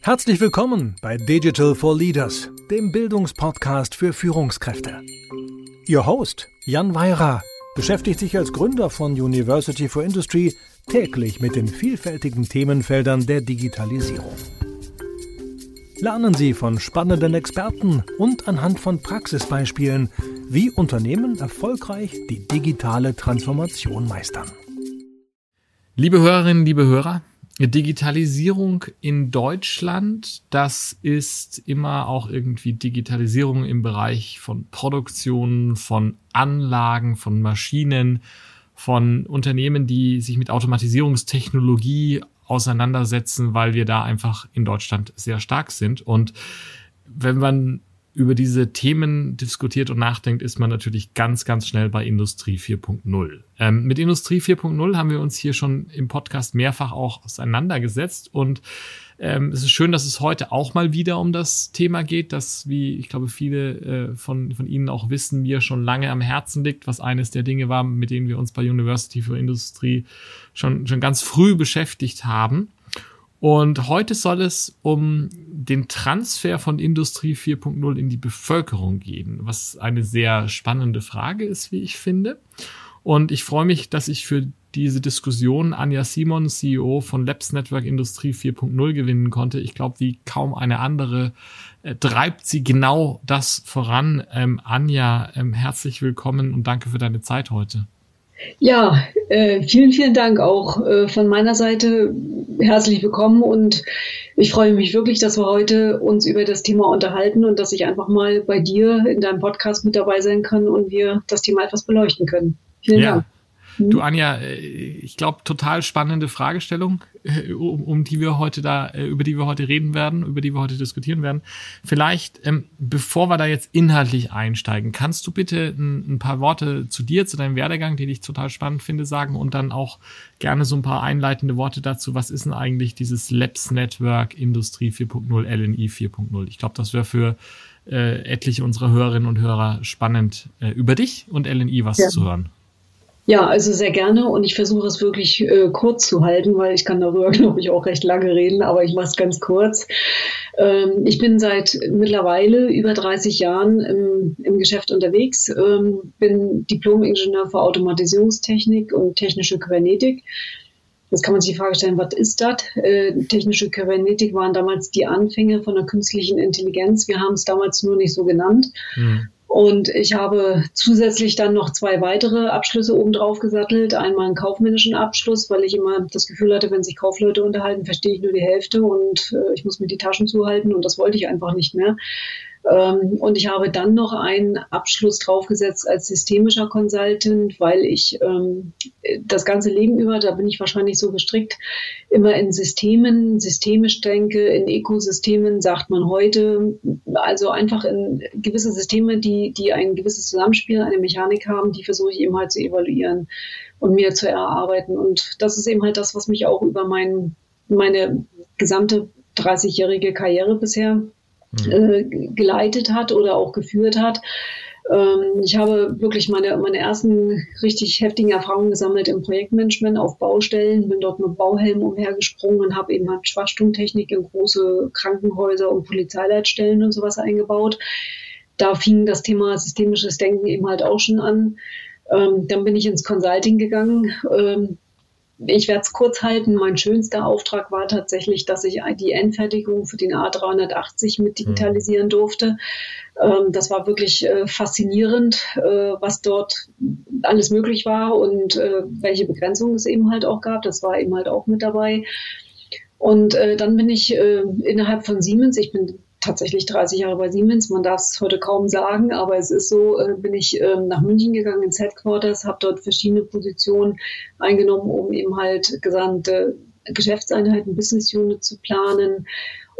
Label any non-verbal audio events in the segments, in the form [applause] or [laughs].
Herzlich willkommen bei Digital for Leaders, dem Bildungspodcast für Führungskräfte. Ihr Host, Jan Weira, beschäftigt sich als Gründer von University for Industry täglich mit den vielfältigen Themenfeldern der Digitalisierung. Lernen Sie von spannenden Experten und anhand von Praxisbeispielen, wie Unternehmen erfolgreich die digitale Transformation meistern. Liebe Hörerinnen, liebe Hörer, Digitalisierung in Deutschland, das ist immer auch irgendwie Digitalisierung im Bereich von Produktion, von Anlagen, von Maschinen, von Unternehmen, die sich mit Automatisierungstechnologie auseinandersetzen, weil wir da einfach in Deutschland sehr stark sind. Und wenn man über diese Themen diskutiert und nachdenkt, ist man natürlich ganz, ganz schnell bei Industrie 4.0. Ähm, mit Industrie 4.0 haben wir uns hier schon im Podcast mehrfach auch auseinandergesetzt und ähm, es ist schön, dass es heute auch mal wieder um das Thema geht, das, wie ich glaube, viele äh, von, von Ihnen auch wissen, mir schon lange am Herzen liegt, was eines der Dinge war, mit denen wir uns bei University for Industry schon, schon ganz früh beschäftigt haben. Und heute soll es um den Transfer von Industrie 4.0 in die Bevölkerung gehen, was eine sehr spannende Frage ist, wie ich finde. Und ich freue mich, dass ich für diese Diskussion Anja Simon, CEO von Labs Network Industrie 4.0 gewinnen konnte. Ich glaube, wie kaum eine andere äh, treibt sie genau das voran. Ähm, Anja, ähm, herzlich willkommen und danke für deine Zeit heute. Ja, äh, vielen, vielen Dank auch äh, von meiner Seite. Herzlich willkommen und ich freue mich wirklich, dass wir heute uns über das Thema unterhalten und dass ich einfach mal bei dir in deinem Podcast mit dabei sein kann und wir das Thema etwas beleuchten können. Vielen ja. Dank. Du Anja, äh, ich glaube total spannende Fragestellung, äh, um, um, die wir heute da, äh, über die wir heute reden werden, über die wir heute diskutieren werden. Vielleicht, ähm, bevor wir da jetzt inhaltlich einsteigen, kannst du bitte ein, ein, paar Worte zu dir, zu deinem Werdegang, den ich total spannend finde, sagen und dann auch gerne so ein paar einleitende Worte dazu. Was ist denn eigentlich dieses Labs Network Industrie 4.0, LNI 4.0? Ich glaube, das wäre für äh, etliche unserer Hörerinnen und Hörer spannend, äh, über dich und LNI was ja. zu hören. Ja, also sehr gerne und ich versuche es wirklich äh, kurz zu halten, weil ich kann darüber, [laughs] glaube ich, auch recht lange reden, aber ich mache es ganz kurz. Ähm, ich bin seit mittlerweile über 30 Jahren im, im Geschäft unterwegs, ähm, bin Diplom-Ingenieur für Automatisierungstechnik und technische Kybernetik. Jetzt kann man sich die Frage stellen, was ist das? Äh, technische Kybernetik waren damals die Anfänge von der künstlichen Intelligenz. Wir haben es damals nur nicht so genannt. Mhm. Und ich habe zusätzlich dann noch zwei weitere Abschlüsse obendrauf gesattelt. Einmal einen kaufmännischen Abschluss, weil ich immer das Gefühl hatte, wenn sich Kaufleute unterhalten, verstehe ich nur die Hälfte und äh, ich muss mir die Taschen zuhalten und das wollte ich einfach nicht mehr. Ähm, und ich habe dann noch einen Abschluss draufgesetzt als systemischer Consultant, weil ich ähm, das ganze Leben über, da bin ich wahrscheinlich so gestrickt, immer in Systemen, systemisch denke, in Ökosystemen sagt man heute, also einfach in gewisse Systeme, die, die ein gewisses Zusammenspiel, eine Mechanik haben, die versuche ich eben halt zu evaluieren und mir zu erarbeiten. Und das ist eben halt das, was mich auch über mein, meine gesamte 30-jährige Karriere bisher. Äh, geleitet hat oder auch geführt hat. Ähm, ich habe wirklich meine, meine ersten richtig heftigen Erfahrungen gesammelt im Projektmanagement auf Baustellen, bin dort mit Bauhelm umhergesprungen und habe eben halt Schwachstumtechnik in große Krankenhäuser und Polizeileitstellen und sowas eingebaut. Da fing das Thema systemisches Denken eben halt auch schon an. Ähm, dann bin ich ins Consulting gegangen, ähm, ich werde es kurz halten. Mein schönster Auftrag war tatsächlich, dass ich die Endfertigung für den A380 mit digitalisieren durfte. Ähm, das war wirklich äh, faszinierend, äh, was dort alles möglich war und äh, welche Begrenzungen es eben halt auch gab. Das war eben halt auch mit dabei. Und äh, dann bin ich äh, innerhalb von Siemens, ich bin tatsächlich 30 Jahre bei Siemens. Man darf es heute kaum sagen, aber es ist so, äh, bin ich äh, nach München gegangen ins Headquarters, habe dort verschiedene Positionen eingenommen, um eben halt gesamte Geschäftseinheiten, Business Unit zu planen,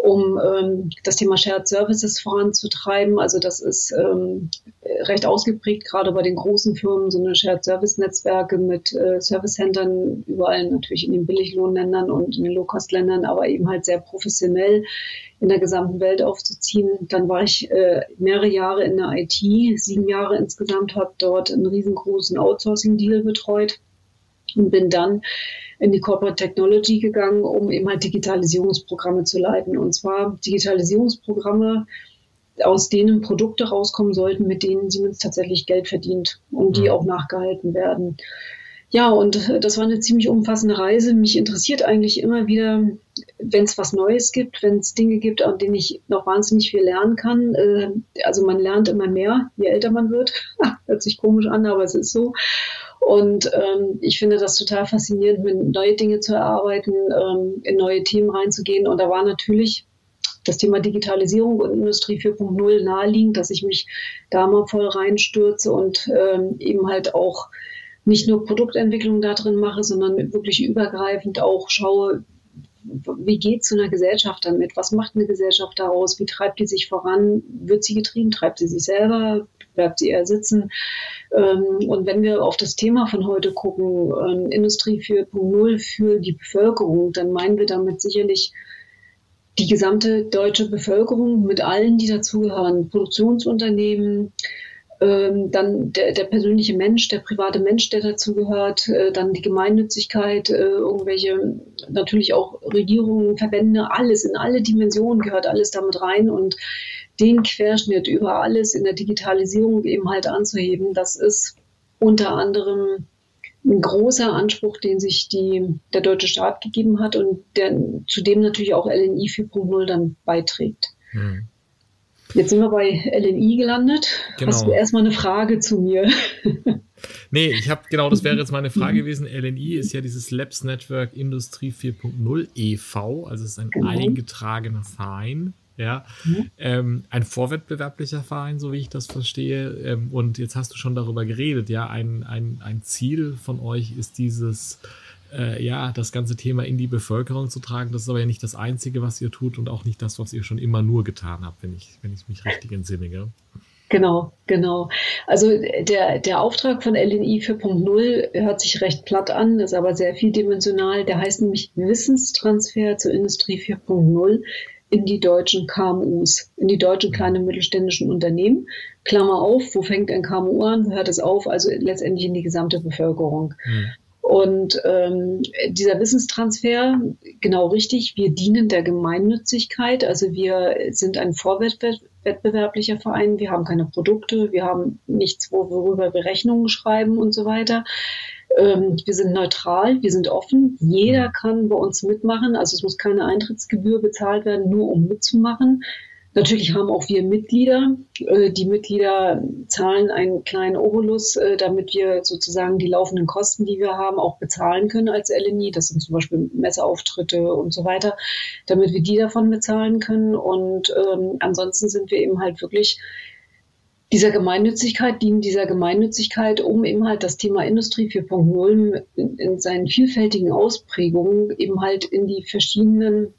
um ähm, das Thema Shared Services voranzutreiben. Also das ist ähm, recht ausgeprägt, gerade bei den großen Firmen, so eine Shared Service Netzwerke mit äh, Service Centern, überall natürlich in den Billiglohnländern und in den Low-Cost-Ländern, aber eben halt sehr professionell in der gesamten Welt aufzuziehen. Dann war ich äh, mehrere Jahre in der IT, sieben Jahre insgesamt, habe dort einen riesengroßen Outsourcing-Deal betreut und bin dann in die Corporate Technology gegangen, um eben halt Digitalisierungsprogramme zu leiten. Und zwar Digitalisierungsprogramme, aus denen Produkte rauskommen sollten, mit denen Siemens tatsächlich Geld verdient, um die mhm. auch nachgehalten werden. Ja, und das war eine ziemlich umfassende Reise. Mich interessiert eigentlich immer wieder, wenn es was Neues gibt, wenn es Dinge gibt, an denen ich noch wahnsinnig viel lernen kann. Äh, also man lernt immer mehr, je älter man wird. [laughs] Hört sich komisch an, aber es ist so. Und ähm, ich finde das total faszinierend, mit neue Dinge zu erarbeiten, ähm, in neue Themen reinzugehen. Und da war natürlich das Thema Digitalisierung und Industrie 4.0 naheliegend, dass ich mich da mal voll reinstürze und ähm, eben halt auch nicht nur Produktentwicklung da drin mache, sondern wirklich übergreifend auch schaue, wie geht zu einer Gesellschaft damit? Was macht eine Gesellschaft daraus? Wie treibt die sich voran? Wird sie getrieben? Treibt sie sich selber? Bleibt sie eher sitzen? Ähm, und wenn wir auf das Thema von heute gucken, ähm, Industrie 4.0 für die Bevölkerung, dann meinen wir damit sicherlich die gesamte deutsche Bevölkerung mit allen, die dazugehören, Produktionsunternehmen, ähm, dann der, der, persönliche Mensch, der private Mensch, der dazugehört, äh, dann die Gemeinnützigkeit, äh, irgendwelche, natürlich auch Regierungen, Verbände, alles, in alle Dimensionen gehört alles damit rein und den Querschnitt über alles in der Digitalisierung eben halt anzuheben, das ist unter anderem ein großer Anspruch, den sich die, der deutsche Staat gegeben hat und der zudem natürlich auch LNI 4.0 dann beiträgt. Hm. Jetzt sind wir bei LNI gelandet. Genau. Hast du erstmal eine Frage zu mir? [laughs] nee, ich habe genau, das wäre jetzt meine Frage [laughs] gewesen. LNI ist ja dieses Labs Network Industrie 4.0 e.V., also es ist ein genau. eingetragener Verein. Ja, mhm. ähm, ein vorwettbewerblicher Verein, so wie ich das verstehe. Ähm, und jetzt hast du schon darüber geredet, ja, ein, ein, ein Ziel von euch ist dieses, äh, ja, das ganze Thema in die Bevölkerung zu tragen. Das ist aber ja nicht das Einzige, was ihr tut und auch nicht das, was ihr schon immer nur getan habt, wenn ich, wenn ich mich richtig entsinne. Gell? Genau, genau. Also der, der Auftrag von LNI 4.0 hört sich recht platt an, ist aber sehr vieldimensional. Der heißt nämlich Wissenstransfer zur Industrie 4.0 in die deutschen KMUs, in die deutschen kleinen mittelständischen Unternehmen. Klammer auf, wo fängt ein KMU an, wo hört es auf? Also letztendlich in die gesamte Bevölkerung. Mhm. Und ähm, dieser Wissenstransfer, genau richtig, wir dienen der Gemeinnützigkeit. Also wir sind ein vorwettbewerblicher Verein, wir haben keine Produkte, wir haben nichts, worüber wir Rechnungen schreiben und so weiter. Ähm, wir sind neutral, wir sind offen. Jeder kann bei uns mitmachen. Also es muss keine Eintrittsgebühr bezahlt werden, nur um mitzumachen. Natürlich haben auch wir Mitglieder. Äh, die Mitglieder zahlen einen kleinen Obolus, äh, damit wir sozusagen die laufenden Kosten, die wir haben, auch bezahlen können als LNI. Das sind zum Beispiel Messeauftritte und so weiter, damit wir die davon bezahlen können. Und ähm, ansonsten sind wir eben halt wirklich dieser Gemeinnützigkeit, dienen dieser Gemeinnützigkeit, um eben halt das Thema Industrie 4.0 in, in seinen vielfältigen Ausprägungen eben halt in die verschiedenen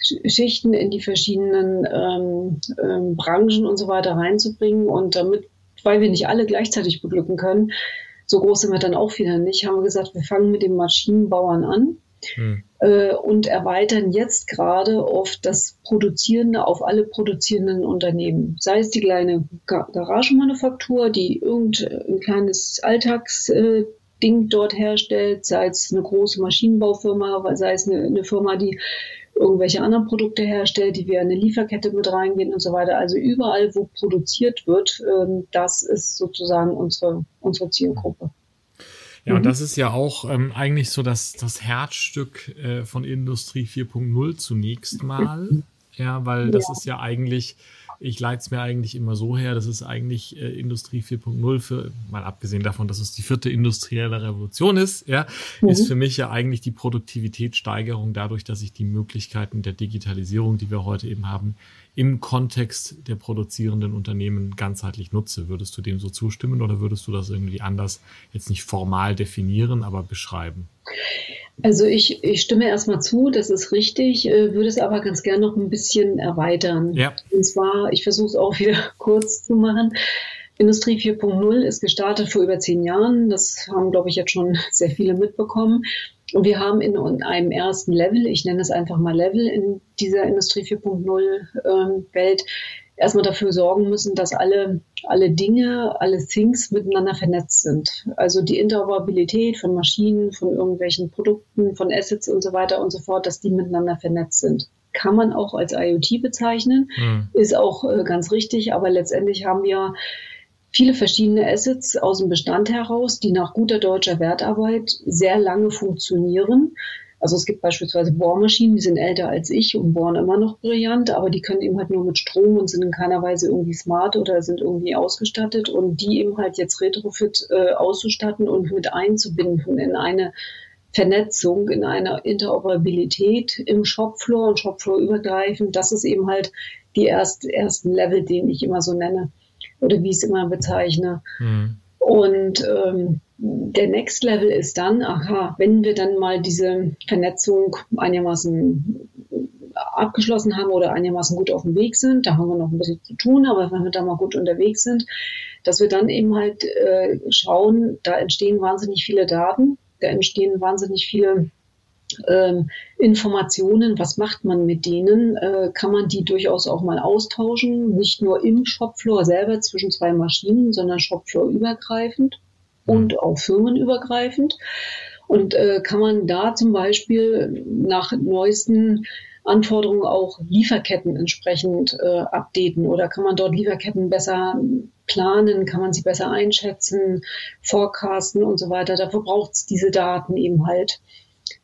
Schichten in die verschiedenen ähm, ähm, Branchen und so weiter reinzubringen. Und damit, weil wir nicht alle gleichzeitig beglücken können, so groß sind wir dann auch wieder nicht, haben wir gesagt, wir fangen mit den Maschinenbauern an hm. Äh, und erweitern jetzt gerade oft das Produzierende auf alle produzierenden Unternehmen. Sei es die kleine Garagenmanufaktur, die irgendein kleines Alltagsding äh, dort herstellt, sei es eine große Maschinenbaufirma, sei es eine, eine Firma, die irgendwelche anderen Produkte herstellt, die wir in eine Lieferkette mit reingehen und so weiter. Also überall, wo produziert wird, ähm, das ist sozusagen unsere, unsere Zielgruppe. Ja, und mhm. das ist ja auch ähm, eigentlich so das, das Herzstück äh, von Industrie 4.0 zunächst mal. Ja, weil das ja. ist ja eigentlich ich leite es mir eigentlich immer so her, das ist eigentlich äh, Industrie 4.0 für, mal abgesehen davon, dass es die vierte industrielle Revolution ist, ja, mhm. ist für mich ja eigentlich die Produktivitätssteigerung dadurch, dass ich die Möglichkeiten der Digitalisierung, die wir heute eben haben, im Kontext der produzierenden Unternehmen ganzheitlich nutze. Würdest du dem so zustimmen oder würdest du das irgendwie anders jetzt nicht formal definieren, aber beschreiben? Also ich, ich stimme erstmal zu, das ist richtig, äh, würde es aber ganz gern noch ein bisschen erweitern. Ja. Und zwar, ich versuche es auch wieder [laughs] kurz zu machen. Industrie 4.0 ist gestartet vor über zehn Jahren. Das haben, glaube ich, jetzt schon sehr viele mitbekommen. Und wir haben in, einem ersten Level, ich nenne es einfach mal Level in dieser Industrie 4.0 ähm, Welt, erstmal dafür sorgen müssen, dass alle, alle Dinge, alle Things miteinander vernetzt sind. Also die Interoperabilität von Maschinen, von irgendwelchen Produkten, von Assets und so weiter und so fort, dass die miteinander vernetzt sind. Kann man auch als IoT bezeichnen, mhm. ist auch äh, ganz richtig, aber letztendlich haben wir viele verschiedene Assets aus dem Bestand heraus, die nach guter deutscher Wertarbeit sehr lange funktionieren. Also es gibt beispielsweise Bohrmaschinen, die sind älter als ich und bohren immer noch brillant, aber die können eben halt nur mit Strom und sind in keiner Weise irgendwie smart oder sind irgendwie ausgestattet. Und die eben halt jetzt Retrofit äh, auszustatten und mit einzubinden in eine Vernetzung, in eine Interoperabilität im Shopfloor und Shopfloor übergreifend, das ist eben halt die erst, ersten Level, den ich immer so nenne oder wie ich es immer bezeichne. Mhm. Und ähm, der Next Level ist dann, aha, wenn wir dann mal diese Vernetzung einigermaßen abgeschlossen haben oder einigermaßen gut auf dem Weg sind, da haben wir noch ein bisschen zu tun, aber wenn wir da mal gut unterwegs sind, dass wir dann eben halt äh, schauen, da entstehen wahnsinnig viele Daten, da entstehen wahnsinnig viele ähm, Informationen, was macht man mit denen, äh, kann man die durchaus auch mal austauschen, nicht nur im Shopfloor selber zwischen zwei Maschinen, sondern Shopfloor übergreifend und auch firmenübergreifend. Und äh, kann man da zum Beispiel nach neuesten Anforderungen auch Lieferketten entsprechend äh, updaten oder kann man dort Lieferketten besser planen, kann man sie besser einschätzen, forecasten und so weiter. Dafür braucht es diese Daten eben halt.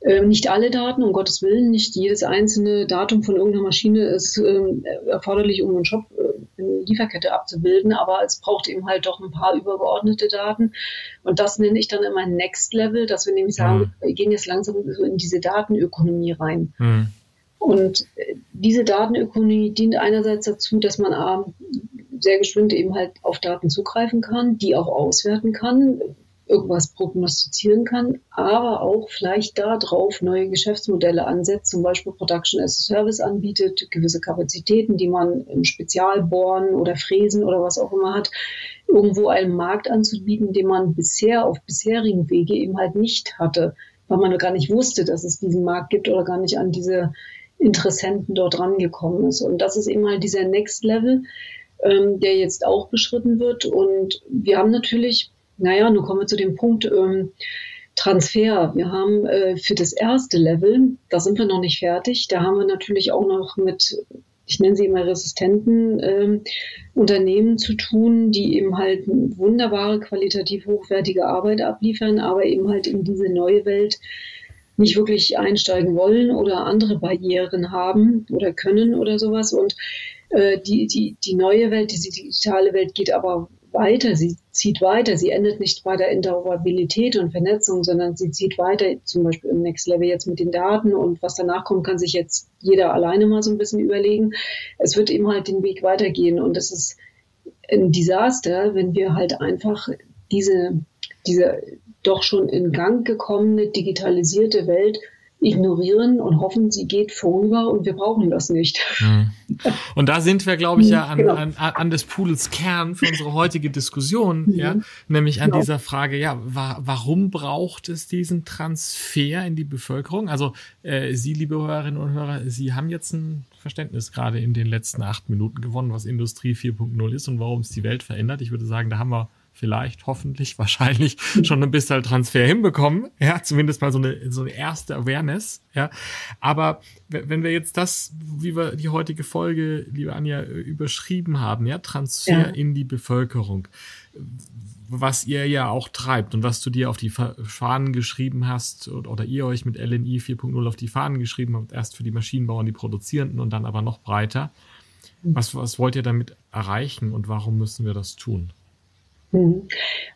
Ähm, nicht alle Daten, um Gottes Willen, nicht jedes einzelne Datum von irgendeiner Maschine ist ähm, erforderlich, um einen Shop, äh, eine Lieferkette abzubilden, aber es braucht eben halt doch ein paar übergeordnete Daten. Und das nenne ich dann immer Next Level, dass wir nämlich sagen, mhm. wir gehen jetzt langsam so in diese Datenökonomie rein. Mhm. Und äh, diese Datenökonomie dient einerseits dazu, dass man A, sehr geschwind eben halt auf Daten zugreifen kann, die auch auswerten kann, irgendwas prognostizieren kann, aber auch vielleicht darauf neue Geschäftsmodelle ansetzt, zum Beispiel Production as a Service anbietet, gewisse Kapazitäten, die man im Spezialbohren oder Fräsen oder was auch immer hat, irgendwo einen Markt anzubieten, den man bisher auf bisherigen Wege eben halt nicht hatte, weil man gar nicht wusste, dass es diesen Markt gibt oder gar nicht an diese Interessenten dort rangekommen ist. Und das ist eben halt dieser Next Level, ähm, der jetzt auch beschritten wird. Und wir haben natürlich naja, nun kommen wir zu dem Punkt ähm, Transfer. Wir haben äh, für das erste Level, da sind wir noch nicht fertig, da haben wir natürlich auch noch mit, ich nenne sie immer resistenten ähm, Unternehmen zu tun, die eben halt wunderbare, qualitativ hochwertige Arbeit abliefern, aber eben halt in diese neue Welt nicht wirklich einsteigen wollen oder andere Barrieren haben oder können oder sowas. Und äh, die, die, die neue Welt, diese digitale Welt geht aber weiter, sie zieht weiter, sie endet nicht bei der Interoperabilität und Vernetzung, sondern sie zieht weiter, zum Beispiel im Next Level jetzt mit den Daten und was danach kommt, kann sich jetzt jeder alleine mal so ein bisschen überlegen. Es wird eben halt den Weg weitergehen und es ist ein Desaster, wenn wir halt einfach diese, diese doch schon in Gang gekommene digitalisierte Welt ignorieren und hoffen, sie geht vorüber und wir brauchen das nicht. Mhm. Und da sind wir, glaube ich, ja an, genau. an, an des Pudels Kern für unsere heutige Diskussion, mhm. ja, nämlich an genau. dieser Frage, ja, wa warum braucht es diesen Transfer in die Bevölkerung? Also äh, Sie, liebe Hörerinnen und Hörer, Sie haben jetzt ein Verständnis gerade in den letzten acht Minuten gewonnen, was Industrie 4.0 ist und warum es die Welt verändert. Ich würde sagen, da haben wir vielleicht, hoffentlich, [laughs] wahrscheinlich schon ein bisschen Transfer hinbekommen. Ja, zumindest mal so eine, so eine erste Awareness. Ja, aber wenn wir jetzt das, wie wir die heutige Folge, liebe Anja, überschrieben haben, ja, Transfer ja. in die Bevölkerung, was ihr ja auch treibt und was du dir auf die Fahnen geschrieben hast oder ihr euch mit LNI 4.0 auf die Fahnen geschrieben habt, erst für die Maschinenbauern, die Produzierenden und dann aber noch breiter. Was, was wollt ihr damit erreichen und warum müssen wir das tun? Mhm.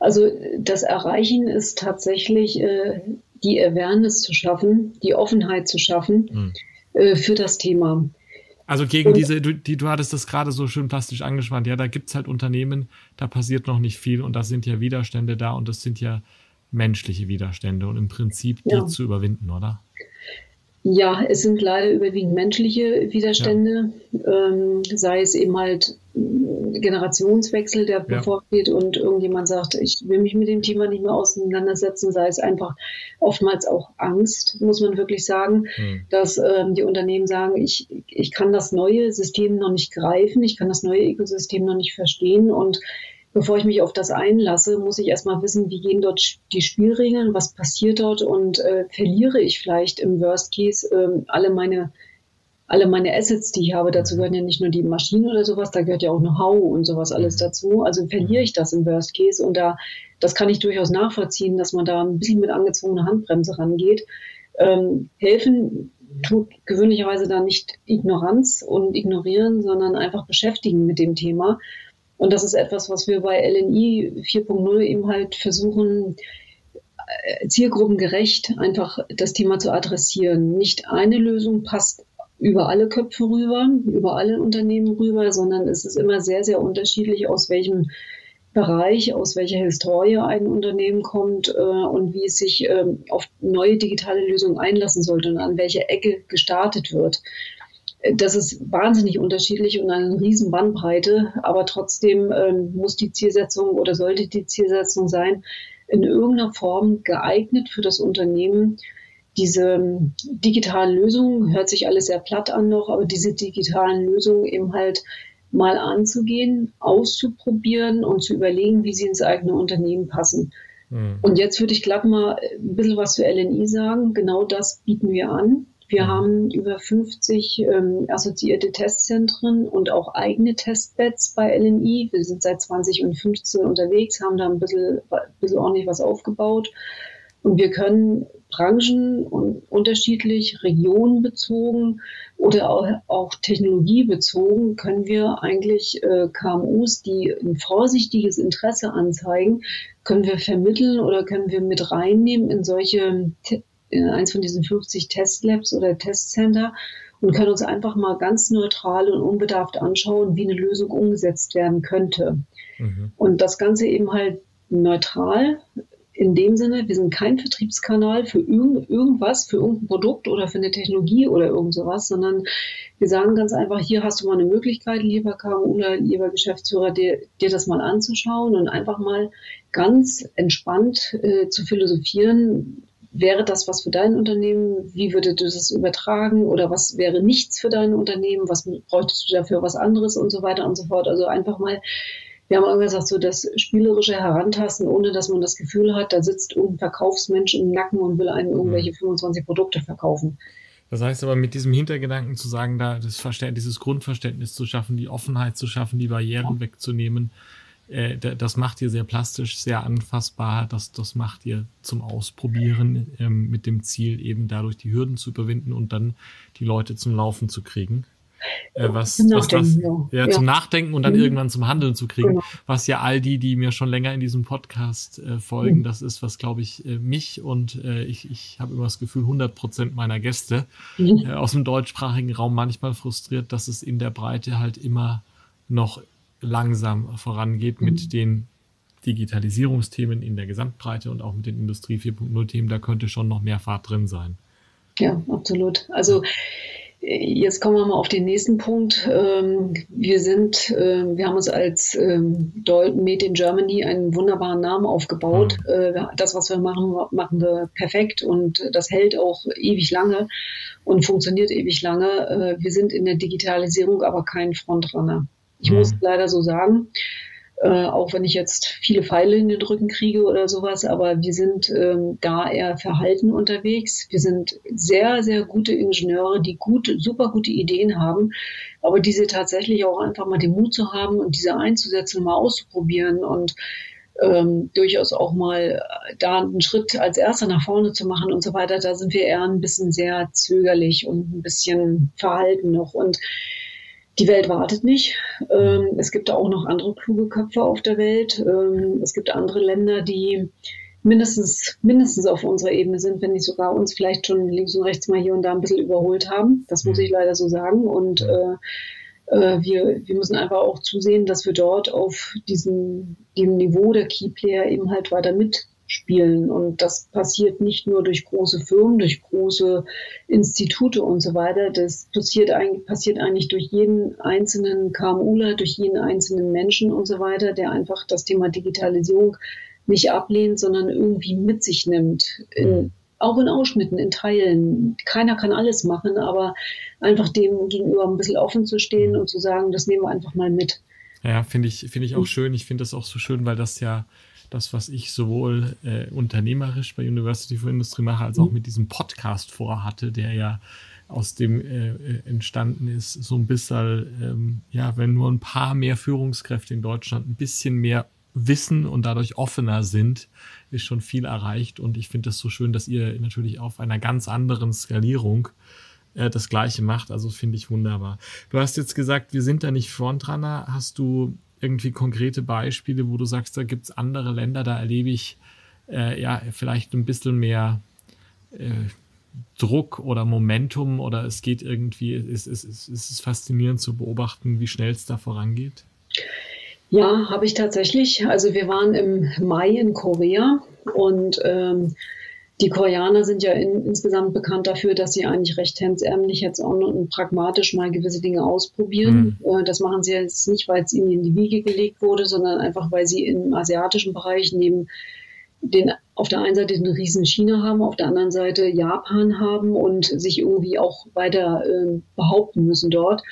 Also das Erreichen ist tatsächlich äh, die Awareness zu schaffen, die Offenheit zu schaffen mhm. äh, für das Thema. Also gegen Und, diese, du, die, du hattest das gerade so schön plastisch angespannt, ja, da gibt es halt Unternehmen, da passiert noch nicht viel und da sind ja Widerstände da und das sind ja menschliche Widerstände und im Prinzip die ja. zu überwinden, oder? Ja, es sind leider überwiegend menschliche Widerstände, ja. ähm, sei es eben halt Generationswechsel, der ja. bevorsteht und irgendjemand sagt, ich will mich mit dem Thema nicht mehr auseinandersetzen, sei es einfach oftmals auch Angst, muss man wirklich sagen, mhm. dass ähm, die Unternehmen sagen, ich, ich kann das neue System noch nicht greifen, ich kann das neue Ökosystem noch nicht verstehen und bevor ich mich auf das einlasse, muss ich erstmal wissen, wie gehen dort die Spielregeln, was passiert dort und äh, verliere ich vielleicht im Worst Case äh, alle meine alle meine Assets, die ich habe, dazu gehören ja nicht nur die Maschinen oder sowas, da gehört ja auch Know-how und sowas alles mhm. dazu. Also verliere ich das im Worst Case und da, das kann ich durchaus nachvollziehen, dass man da ein bisschen mit angezwungener Handbremse rangeht. Ähm, helfen tut gewöhnlicherweise da nicht Ignoranz und ignorieren, sondern einfach beschäftigen mit dem Thema. Und das ist etwas, was wir bei LNI 4.0 eben halt versuchen, äh, zielgruppengerecht einfach das Thema zu adressieren. Nicht eine Lösung passt über alle Köpfe rüber, über alle Unternehmen rüber, sondern es ist immer sehr, sehr unterschiedlich, aus welchem Bereich, aus welcher Historie ein Unternehmen kommt äh, und wie es sich äh, auf neue digitale Lösungen einlassen sollte und an welcher Ecke gestartet wird. Das ist wahnsinnig unterschiedlich und eine riesen Bandbreite, aber trotzdem äh, muss die Zielsetzung oder sollte die Zielsetzung sein, in irgendeiner Form geeignet für das Unternehmen diese digitalen Lösungen, hört sich alles sehr platt an noch, aber diese digitalen Lösungen eben halt mal anzugehen, auszuprobieren und zu überlegen, wie sie ins eigene Unternehmen passen. Mhm. Und jetzt würde ich glatt mal ein bisschen was zu LNI sagen. Genau das bieten wir an. Wir mhm. haben über 50 ähm, assoziierte Testzentren und auch eigene Testbeds bei LNI. Wir sind seit 2015 unterwegs, haben da ein bisschen, ein bisschen ordentlich was aufgebaut. Und wir können branchen- und unterschiedlich regionenbezogen oder auch, auch technologiebezogen können wir eigentlich äh, KMUs, die ein vorsichtiges Interesse anzeigen, können wir vermitteln oder können wir mit reinnehmen in solche, in eins von diesen 50 Testlabs oder Testcenter und können uns einfach mal ganz neutral und unbedarft anschauen, wie eine Lösung umgesetzt werden könnte. Mhm. Und das Ganze eben halt neutral, in dem Sinne, wir sind kein Vertriebskanal für irgend, irgendwas, für irgendein Produkt oder für eine Technologie oder irgend sowas, sondern wir sagen ganz einfach, hier hast du mal eine Möglichkeit, lieber KMU oder lieber Geschäftsführer, dir, dir das mal anzuschauen und einfach mal ganz entspannt äh, zu philosophieren, wäre das was für dein Unternehmen? Wie würdest du das übertragen? Oder was wäre nichts für dein Unternehmen? Was bräuchtest du dafür was anderes und so weiter und so fort? Also einfach mal wir haben auch gesagt, so das spielerische Herantasten, ohne dass man das Gefühl hat, da sitzt irgendein Verkaufsmensch im Nacken und will einem irgendwelche 25 mhm. Produkte verkaufen. Das heißt aber mit diesem Hintergedanken zu sagen, da das Verständnis, dieses Grundverständnis zu schaffen, die Offenheit zu schaffen, die Barrieren ja. wegzunehmen, äh, das macht ihr sehr plastisch, sehr anfassbar. Das, das macht ihr zum Ausprobieren ähm, mit dem Ziel, eben dadurch die Hürden zu überwinden und dann die Leute zum Laufen zu kriegen äh, was, was das, ja. ja, zum Nachdenken und dann mhm. irgendwann zum Handeln zu kriegen. Genau. Was ja all die, die mir schon länger in diesem Podcast äh, folgen, mhm. das ist, was glaube ich äh, mich und äh, ich, ich habe immer das Gefühl, 100 Prozent meiner Gäste mhm. äh, aus dem deutschsprachigen Raum manchmal frustriert, dass es in der Breite halt immer noch langsam vorangeht mit mhm. den Digitalisierungsthemen in der Gesamtbreite und auch mit den Industrie 4.0 Themen. Da könnte schon noch mehr Fahrt drin sein. Ja, absolut. Also Jetzt kommen wir mal auf den nächsten Punkt. Ähm, wir sind, ähm, wir haben uns als ähm, Made in Germany einen wunderbaren Namen aufgebaut. Mhm. Äh, das, was wir machen, machen wir perfekt und das hält auch ewig lange und funktioniert ewig lange. Äh, wir sind in der Digitalisierung aber kein Frontrunner. Ich mhm. muss leider so sagen. Äh, auch wenn ich jetzt viele Pfeile in den Rücken kriege oder sowas, aber wir sind ähm, da eher verhalten unterwegs. Wir sind sehr, sehr gute Ingenieure, die gute, super gute Ideen haben, aber diese tatsächlich auch einfach mal den Mut zu haben und diese einzusetzen, mal auszuprobieren und ähm, durchaus auch mal da einen Schritt als erster nach vorne zu machen und so weiter, da sind wir eher ein bisschen sehr zögerlich und ein bisschen verhalten noch. Und die Welt wartet nicht. Ähm, es gibt da auch noch andere kluge Köpfe auf der Welt. Ähm, es gibt andere Länder, die mindestens, mindestens auf unserer Ebene sind, wenn nicht sogar uns vielleicht schon links und rechts mal hier und da ein bisschen überholt haben. Das muss mhm. ich leider so sagen. Und äh, äh, wir, wir müssen einfach auch zusehen, dass wir dort auf diesem, dem Niveau der Key Player eben halt weiter mit spielen. Und das passiert nicht nur durch große Firmen, durch große Institute und so weiter. Das passiert eigentlich, passiert eigentlich durch jeden einzelnen KMUler, durch jeden einzelnen Menschen und so weiter, der einfach das Thema Digitalisierung nicht ablehnt, sondern irgendwie mit sich nimmt. In, mhm. auch in Ausschnitten, in Teilen. Keiner kann alles machen, aber einfach dem gegenüber ein bisschen offen zu stehen und zu sagen, das nehmen wir einfach mal mit. Ja, finde ich, finde ich auch schön. Ich finde das auch so schön, weil das ja das, was ich sowohl äh, unternehmerisch bei University for Industry mache, als auch mhm. mit diesem Podcast vorhatte, der ja aus dem äh, äh, entstanden ist, so ein bisschen, ähm, ja, wenn nur ein paar mehr Führungskräfte in Deutschland ein bisschen mehr wissen und dadurch offener sind, ist schon viel erreicht. Und ich finde das so schön, dass ihr natürlich auf einer ganz anderen Skalierung äh, das Gleiche macht. Also finde ich wunderbar. Du hast jetzt gesagt, wir sind da nicht Frontrunner. Hast du irgendwie konkrete Beispiele, wo du sagst, da gibt es andere Länder, da erlebe ich äh, ja vielleicht ein bisschen mehr äh, Druck oder Momentum oder es geht irgendwie, es, es, es, es ist faszinierend zu beobachten, wie schnell es da vorangeht? Ja, habe ich tatsächlich. Also wir waren im Mai in Korea und ähm, die Koreaner sind ja in, insgesamt bekannt dafür, dass sie eigentlich recht hemdsärmlich jetzt auch und pragmatisch mal gewisse Dinge ausprobieren. Mhm. Äh, das machen sie jetzt nicht, weil es ihnen in die Wiege gelegt wurde, sondern einfach, weil sie im asiatischen Bereich neben den auf der einen Seite den riesen China haben, auf der anderen Seite Japan haben und sich irgendwie auch weiter äh, behaupten müssen dort.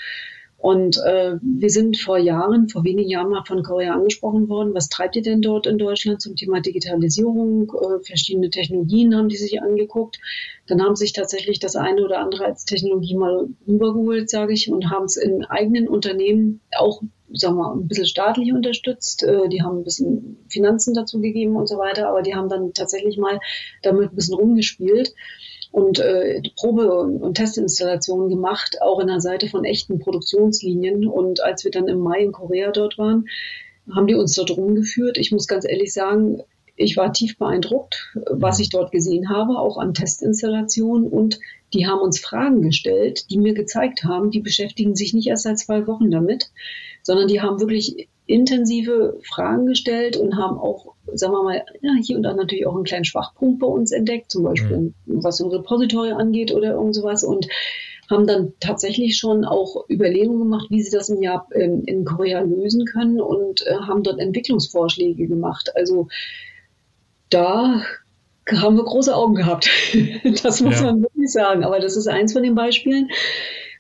Und äh, wir sind vor Jahren, vor wenigen Jahren mal von Korea angesprochen worden. Was treibt ihr denn dort in Deutschland zum Thema Digitalisierung? Äh, verschiedene Technologien haben die sich angeguckt. Dann haben sich tatsächlich das eine oder andere als Technologie mal rübergeholt, sage ich, und haben es in eigenen Unternehmen auch sagen wir, ein bisschen staatlich unterstützt. Äh, die haben ein bisschen Finanzen dazu gegeben und so weiter, aber die haben dann tatsächlich mal damit ein bisschen rumgespielt und äh, Probe- und Testinstallationen gemacht, auch in der Seite von echten Produktionslinien. Und als wir dann im Mai in Korea dort waren, haben die uns dort rumgeführt. Ich muss ganz ehrlich sagen, ich war tief beeindruckt, was ich dort gesehen habe, auch an Testinstallationen. Und die haben uns Fragen gestellt, die mir gezeigt haben, die beschäftigen sich nicht erst seit zwei Wochen damit, sondern die haben wirklich intensive Fragen gestellt und haben auch, sagen wir mal, ja, hier und da natürlich auch einen kleinen Schwachpunkt bei uns entdeckt, zum Beispiel mhm. was so ein Repository angeht oder irgend sowas und haben dann tatsächlich schon auch Überlegungen gemacht, wie sie das im Jahr in, in Korea lösen können und äh, haben dort Entwicklungsvorschläge gemacht. Also da haben wir große Augen gehabt. [laughs] das muss ja. man wirklich sagen. Aber das ist eins von den Beispielen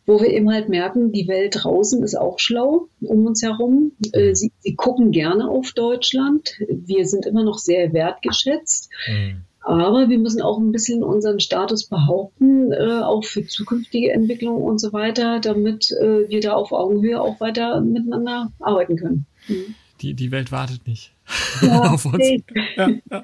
wo wir eben halt merken, die Welt draußen ist auch schlau um uns herum. Äh, sie, sie gucken gerne auf Deutschland. Wir sind immer noch sehr wertgeschätzt. Mhm. Aber wir müssen auch ein bisschen unseren Status behaupten, äh, auch für zukünftige Entwicklungen und so weiter, damit äh, wir da auf Augenhöhe auch weiter miteinander arbeiten können. Mhm. Die, die Welt wartet nicht. Ja, [laughs] auf uns. Ja, ja.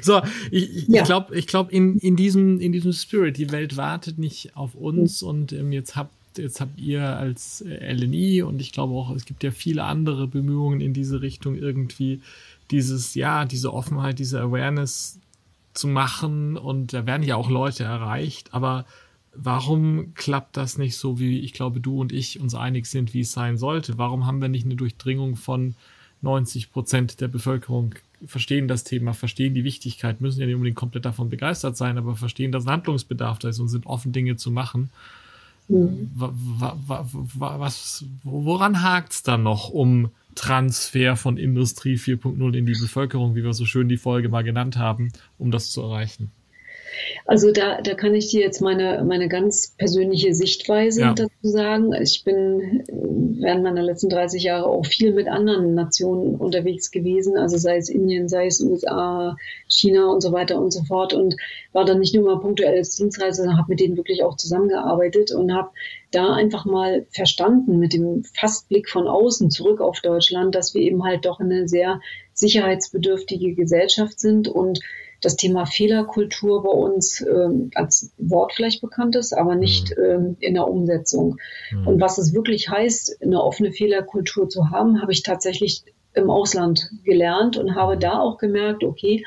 So, ich, ich glaube, ich glaub in, in, diesem, in diesem Spirit, die Welt wartet nicht auf uns mhm. und ähm, jetzt habt jetzt habt ihr als äh, LNI und ich glaube auch, es gibt ja viele andere Bemühungen in diese Richtung irgendwie dieses, ja, diese Offenheit, diese Awareness zu machen und da werden ja auch Leute erreicht, aber warum klappt das nicht so, wie ich glaube, du und ich uns einig sind, wie es sein sollte? Warum haben wir nicht eine Durchdringung von 90 Prozent der Bevölkerung verstehen das Thema, verstehen die Wichtigkeit, müssen ja nicht unbedingt komplett davon begeistert sein, aber verstehen, dass ein Handlungsbedarf da ist und sind offen, Dinge zu machen. Was, woran hakt es dann noch um Transfer von Industrie 4.0 in die Bevölkerung, wie wir so schön die Folge mal genannt haben, um das zu erreichen? Also da, da kann ich dir jetzt meine, meine ganz persönliche Sichtweise ja. dazu sagen. Ich bin während meiner letzten 30 Jahre auch viel mit anderen Nationen unterwegs gewesen, also sei es Indien, sei es USA, China und so weiter und so fort und war dann nicht nur mal punktuell als Dienstreise, sondern habe mit denen wirklich auch zusammengearbeitet und habe da einfach mal verstanden mit dem Fastblick von außen zurück auf Deutschland, dass wir eben halt doch eine sehr sicherheitsbedürftige Gesellschaft sind und das Thema Fehlerkultur bei uns ähm, als Wort vielleicht bekannt ist, aber nicht mhm. ähm, in der Umsetzung. Mhm. Und was es wirklich heißt, eine offene Fehlerkultur zu haben, habe ich tatsächlich im Ausland gelernt und habe da auch gemerkt, okay,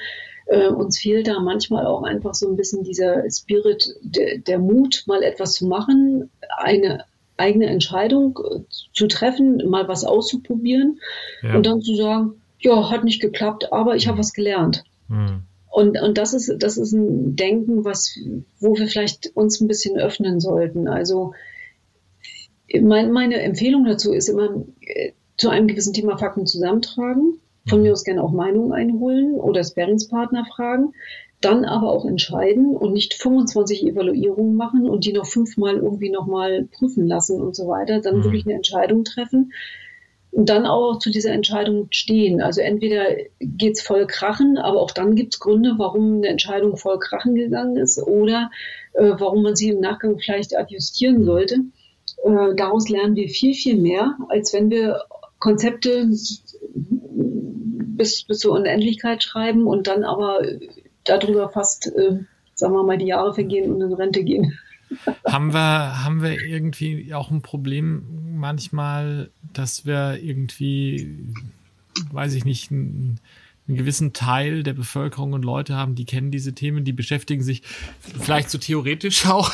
äh, uns fehlt da manchmal auch einfach so ein bisschen dieser Spirit, de, der Mut, mal etwas zu machen, eine eigene Entscheidung äh, zu treffen, mal was auszuprobieren ja. und dann zu sagen, ja, hat nicht geklappt, aber ich habe was gelernt. Mhm. Und, und das ist, das ist ein Denken, was, wo wir vielleicht uns ein bisschen öffnen sollten. Also, mein, meine Empfehlung dazu ist immer, äh, zu einem gewissen Thema Fakten zusammentragen, von mir aus gerne auch Meinungen einholen oder Sparingspartner fragen, dann aber auch entscheiden und nicht 25 Evaluierungen machen und die noch fünfmal irgendwie nochmal prüfen lassen und so weiter, dann mhm. wirklich eine Entscheidung treffen und dann auch zu dieser Entscheidung stehen. Also entweder geht's voll krachen, aber auch dann gibt's Gründe, warum eine Entscheidung voll krachen gegangen ist oder äh, warum man sie im Nachgang vielleicht adjustieren sollte. Äh, daraus lernen wir viel, viel mehr, als wenn wir Konzepte bis, bis zur Unendlichkeit schreiben und dann aber darüber fast, äh, sagen wir mal, die Jahre vergehen und in Rente gehen. Haben wir, haben wir irgendwie auch ein Problem manchmal, dass wir irgendwie, weiß ich nicht, ein, einen gewissen Teil der Bevölkerung und Leute haben, die kennen diese Themen, die beschäftigen sich vielleicht so theoretisch [laughs] auch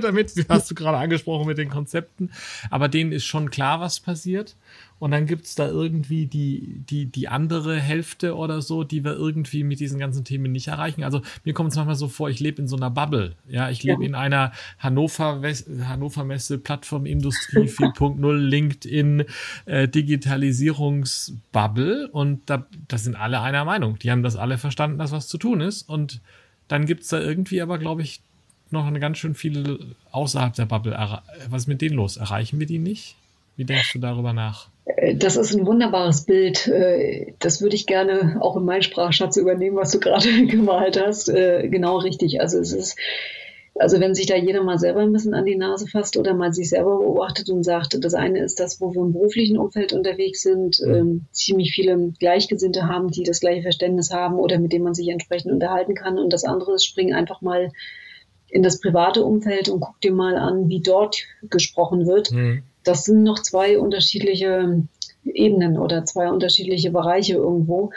damit, hast du gerade angesprochen mit den Konzepten, aber denen ist schon klar, was passiert und dann gibt's da irgendwie die, die, die andere Hälfte oder so, die wir irgendwie mit diesen ganzen Themen nicht erreichen. Also mir kommt es manchmal so vor, ich lebe in so einer Bubble. Ja, ich lebe ja. in einer Hannover, Hannover Messe, Plattformindustrie [laughs] 4.0, LinkedIn, äh, Digitalisierungsbubble und da, da sind alle einer Meinung. Die haben das alle verstanden, dass was zu tun ist. Und dann gibt's da irgendwie aber, glaube ich, noch eine ganz schön viele außerhalb der Bubble. Was ist mit denen los? Erreichen wir die nicht? Wie denkst du darüber nach? Das ist ein wunderbares Bild. Äh, das würde ich gerne auch in meinen Sprachschatz übernehmen, was du gerade [laughs] gemalt hast. Äh, genau richtig. Also es ist, also wenn sich da jeder mal selber ein bisschen an die Nase fasst oder mal sich selber beobachtet und sagt, das eine ist das, wo wir im beruflichen Umfeld unterwegs sind, ähm, ziemlich viele Gleichgesinnte haben, die das gleiche Verständnis haben oder mit denen man sich entsprechend unterhalten kann. Und das andere ist, spring einfach mal in das private Umfeld und guck dir mal an, wie dort gesprochen wird. Mhm das sind noch zwei unterschiedliche Ebenen oder zwei unterschiedliche Bereiche irgendwo.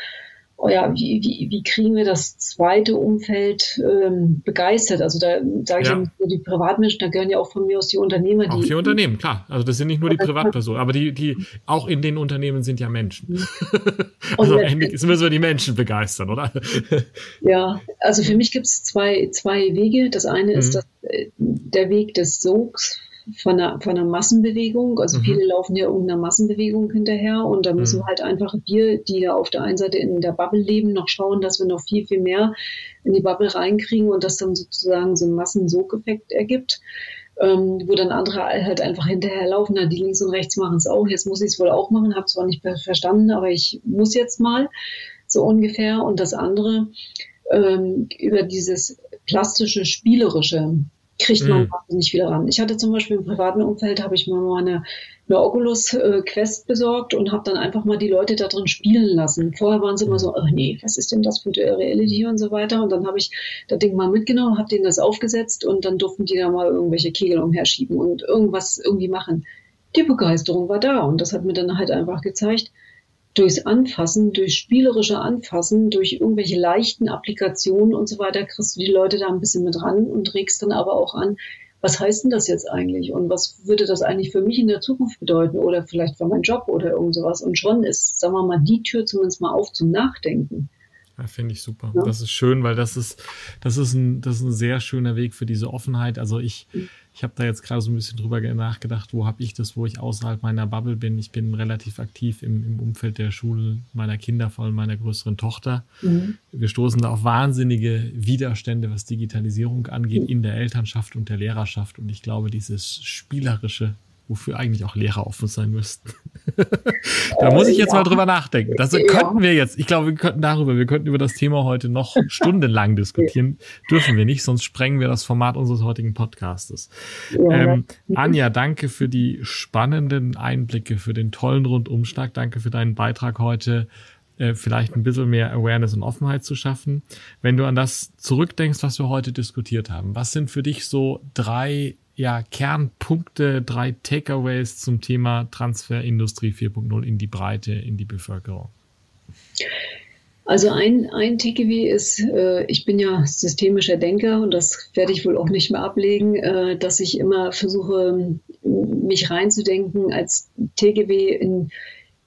Oh ja, wie, wie, wie kriegen wir das zweite Umfeld ähm, begeistert? Also da sage ich ja. ja die Privatmenschen, da gehören ja auch von mir aus die Unternehmer. Auch die, die Unternehmen, klar. Also das sind nicht nur die Privatpersonen, aber die, die auch in den Unternehmen sind ja Menschen. Mhm. [laughs] also am Ende müssen wir die Menschen begeistern, oder? [laughs] ja, also für mich gibt es zwei, zwei Wege. Das eine mhm. ist das, äh, der Weg des Sogs von einer, von einer Massenbewegung. Also mhm. viele laufen ja irgendeiner Massenbewegung hinterher und da müssen mhm. wir halt einfach wir, die ja auf der einen Seite in der Bubble leben, noch schauen, dass wir noch viel, viel mehr in die Bubble reinkriegen und das dann sozusagen so einen Massensogeffekt ergibt. Ähm, wo dann andere halt einfach hinterherlaufen, na, die links und rechts machen es auch, jetzt muss ich es wohl auch machen, habe zwar nicht verstanden, aber ich muss jetzt mal, so ungefähr. Und das andere, ähm, über dieses plastische, spielerische, kriegt man mhm. nicht wieder ran. Ich hatte zum Beispiel im privaten Umfeld, habe ich mir mal eine, eine Oculus äh, Quest besorgt und habe dann einfach mal die Leute da drin spielen lassen. Vorher waren sie immer so, oh nee, was ist denn das für eine Reality und so weiter. Und dann habe ich das Ding mal mitgenommen, habe denen das aufgesetzt und dann durften die da mal irgendwelche Kegel umherschieben und irgendwas irgendwie machen. Die Begeisterung war da und das hat mir dann halt einfach gezeigt, durchs Anfassen, durch spielerische Anfassen, durch irgendwelche leichten Applikationen und so weiter, kriegst du die Leute da ein bisschen mit ran und regst dann aber auch an, was heißt denn das jetzt eigentlich und was würde das eigentlich für mich in der Zukunft bedeuten oder vielleicht für meinen Job oder irgend sowas. Und schon ist, sagen wir mal, die Tür zumindest mal auf zum Nachdenken. Ja, finde ich super. Ja. Das ist schön, weil das ist, das ist ein, das ist ein sehr schöner Weg für diese Offenheit. Also ich, mhm ich habe da jetzt gerade so ein bisschen drüber nachgedacht, wo habe ich das, wo ich außerhalb meiner Bubble bin. Ich bin relativ aktiv im, im Umfeld der Schule meiner Kinder, vor allem meiner größeren Tochter. Mhm. Wir stoßen da auf wahnsinnige Widerstände, was Digitalisierung angeht, in der Elternschaft und der Lehrerschaft. Und ich glaube, dieses spielerische wofür eigentlich auch Lehrer offen sein müssten. [laughs] da muss ich jetzt ja. mal drüber nachdenken. Das ja. könnten wir jetzt, ich glaube, wir könnten darüber, wir könnten über das Thema heute noch [laughs] stundenlang diskutieren. Dürfen wir nicht, sonst sprengen wir das Format unseres heutigen Podcastes. Ähm, Anja, danke für die spannenden Einblicke, für den tollen Rundumschlag. Danke für deinen Beitrag heute äh, vielleicht ein bisschen mehr Awareness und Offenheit zu schaffen. Wenn du an das zurückdenkst, was wir heute diskutiert haben, was sind für dich so drei ja, Kernpunkte, drei Takeaways zum Thema Transferindustrie 4.0 in die Breite, in die Bevölkerung? Also ein, ein Takeaway ist, äh, ich bin ja systemischer Denker und das werde ich wohl auch nicht mehr ablegen, äh, dass ich immer versuche, mich reinzudenken als Takeaway in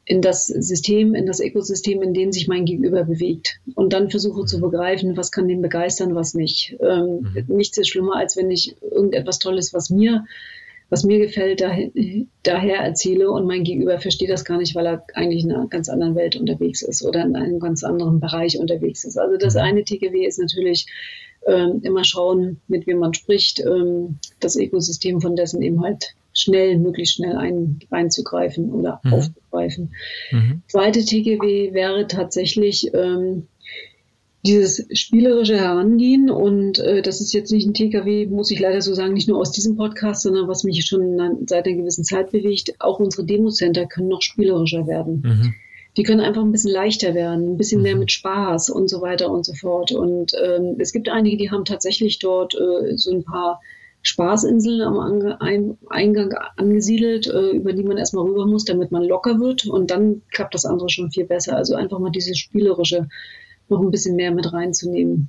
in das System, in das Ökosystem, in dem sich mein Gegenüber bewegt. Und dann versuche zu begreifen, was kann den begeistern, was nicht. Ähm, mhm. Nichts ist schlimmer, als wenn ich irgendetwas Tolles, was mir, was mir gefällt, daher, daher erzähle und mein Gegenüber versteht das gar nicht, weil er eigentlich in einer ganz anderen Welt unterwegs ist oder in einem ganz anderen Bereich unterwegs ist. Also das mhm. eine TKW ist natürlich ähm, immer schauen, mit wem man spricht, ähm, das Ökosystem von dessen eben halt schnell, möglichst schnell ein, einzugreifen oder mhm. aufzugreifen. Mhm. Zweite TGW wäre tatsächlich ähm, dieses spielerische Herangehen und äh, das ist jetzt nicht ein TKW, muss ich leider so sagen, nicht nur aus diesem Podcast, sondern was mich schon seit einer gewissen Zeit bewegt, auch unsere Democenter können noch spielerischer werden. Mhm. Die können einfach ein bisschen leichter werden, ein bisschen mehr mhm. mit Spaß und so weiter und so fort. Und ähm, es gibt einige, die haben tatsächlich dort äh, so ein paar Spaßinseln am Eingang angesiedelt, äh, über die man erstmal rüber muss, damit man locker wird. Und dann klappt das andere schon viel besser. Also einfach mal dieses Spielerische noch ein bisschen mehr mit reinzunehmen.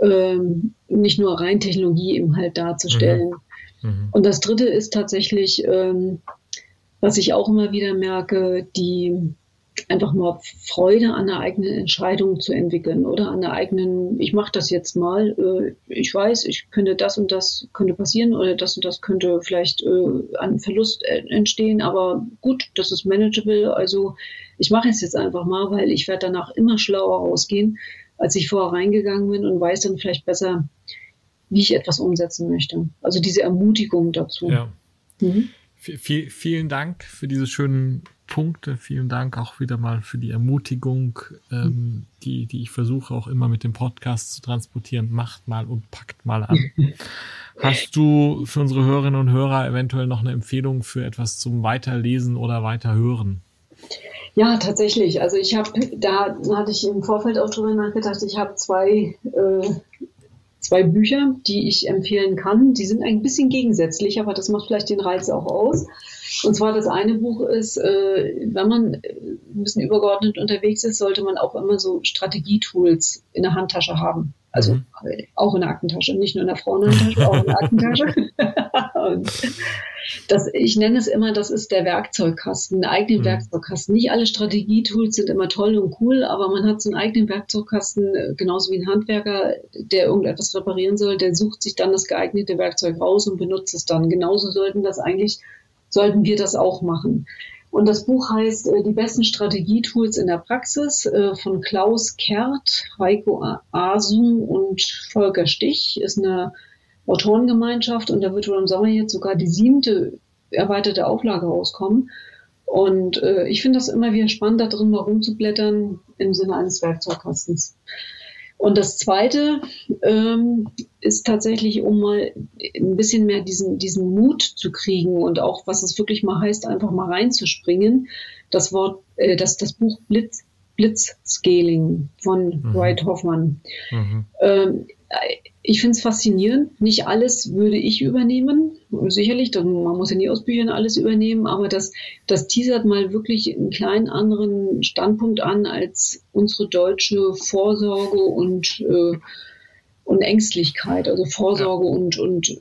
Ähm, nicht nur rein Technologie eben halt darzustellen. Mhm. Mhm. Und das dritte ist tatsächlich, ähm, was ich auch immer wieder merke, die einfach mal Freude an der eigenen Entscheidung zu entwickeln oder an der eigenen, ich mache das jetzt mal, äh, ich weiß, ich könnte das und das könnte passieren oder das und das könnte vielleicht äh, an Verlust entstehen, aber gut, das ist manageable, also ich mache es jetzt einfach mal, weil ich werde danach immer schlauer rausgehen, als ich vorher reingegangen bin und weiß dann vielleicht besser, wie ich etwas umsetzen möchte. Also diese Ermutigung dazu. Ja. Mhm. Vielen Dank für diese schönen Punkte. Vielen Dank auch wieder mal für die Ermutigung, ähm, die, die ich versuche auch immer mit dem Podcast zu transportieren. Macht mal und packt mal an. [laughs] Hast du für unsere Hörerinnen und Hörer eventuell noch eine Empfehlung für etwas zum Weiterlesen oder Weiterhören? Ja, tatsächlich. Also ich habe, da hatte ich im Vorfeld auch drüber nachgedacht, ich habe zwei, äh, zwei Bücher, die ich empfehlen kann. Die sind ein bisschen gegensätzlich, aber das macht vielleicht den Reiz auch aus. Und zwar das eine Buch ist, äh, wenn man ein bisschen übergeordnet unterwegs ist, sollte man auch immer so Strategietools in der Handtasche haben. Also mhm. auch in der Aktentasche, nicht nur in der Frauenhandtasche, auch in der Aktentasche. [laughs] das, ich nenne es immer, das ist der Werkzeugkasten, einen eigenen mhm. Werkzeugkasten. Nicht alle Strategietools sind immer toll und cool, aber man hat so einen eigenen Werkzeugkasten, äh, genauso wie ein Handwerker, der irgendetwas reparieren soll, der sucht sich dann das geeignete Werkzeug raus und benutzt es dann. Genauso sollten das eigentlich sollten wir das auch machen. Und das Buch heißt äh, Die besten Strategietools in der Praxis äh, von Klaus Kert, Heiko Asum und Volker Stich. Ist eine Autorengemeinschaft und da wird wohl im Sommer jetzt sogar die siebte erweiterte Auflage rauskommen. Und äh, ich finde das immer wieder spannend, da drin mal rumzublättern im Sinne eines Werkzeugkastens. Und das Zweite ähm, ist tatsächlich, um mal ein bisschen mehr diesen, diesen Mut zu kriegen und auch, was es wirklich mal heißt, einfach mal reinzuspringen. Das Wort, äh, das, das Buch Blitz, Blitzscaling von mhm. Wright Hoffmann. Mhm. Ähm, ich finde es faszinierend. Nicht alles würde ich übernehmen. Sicherlich, man muss ja nie aus Büchern alles übernehmen, aber das, das teasert mal wirklich einen kleinen anderen Standpunkt an als unsere deutsche Vorsorge und, äh, und Ängstlichkeit, also Vorsorge ja. und, und äh,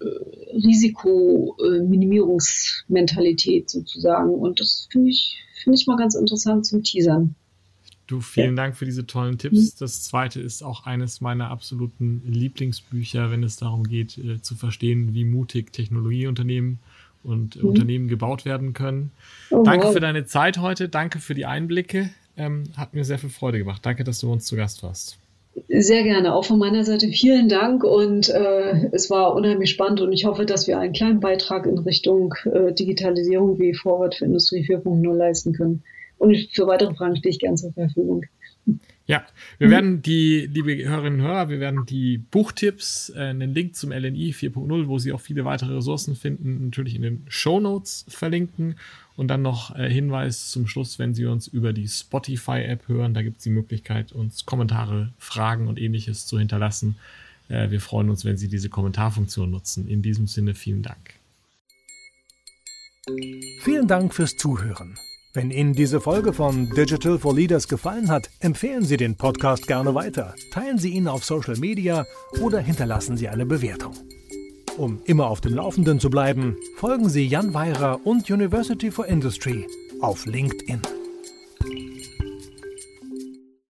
Risikominimierungsmentalität sozusagen. Und das finde ich, finde ich mal ganz interessant zum Teasern. Du, vielen Dank für diese tollen Tipps. Das zweite ist auch eines meiner absoluten Lieblingsbücher, wenn es darum geht, äh, zu verstehen, wie mutig Technologieunternehmen und mhm. Unternehmen gebaut werden können. Oh, Danke wow. für deine Zeit heute. Danke für die Einblicke. Ähm, hat mir sehr viel Freude gemacht. Danke, dass du uns zu Gast warst. Sehr gerne, auch von meiner Seite vielen Dank und äh, es war unheimlich spannend und ich hoffe, dass wir einen kleinen Beitrag in Richtung äh, Digitalisierung wie Forward für Industrie 4.0 leisten können. Und für weitere Fragen stehe ich gern zur Verfügung. Ja, wir mhm. werden die, liebe Hörerinnen und Hörer, wir werden die Buchtipps, äh, einen Link zum LNI 4.0, wo Sie auch viele weitere Ressourcen finden, natürlich in den Show Notes verlinken. Und dann noch äh, Hinweis zum Schluss, wenn Sie uns über die Spotify-App hören, da gibt es die Möglichkeit, uns Kommentare, Fragen und ähnliches zu hinterlassen. Äh, wir freuen uns, wenn Sie diese Kommentarfunktion nutzen. In diesem Sinne vielen Dank. Vielen Dank fürs Zuhören. Wenn Ihnen diese Folge von Digital for Leaders gefallen hat, empfehlen Sie den Podcast gerne weiter, teilen Sie ihn auf Social Media oder hinterlassen Sie eine Bewertung. Um immer auf dem Laufenden zu bleiben, folgen Sie Jan Weirer und University for Industry auf LinkedIn.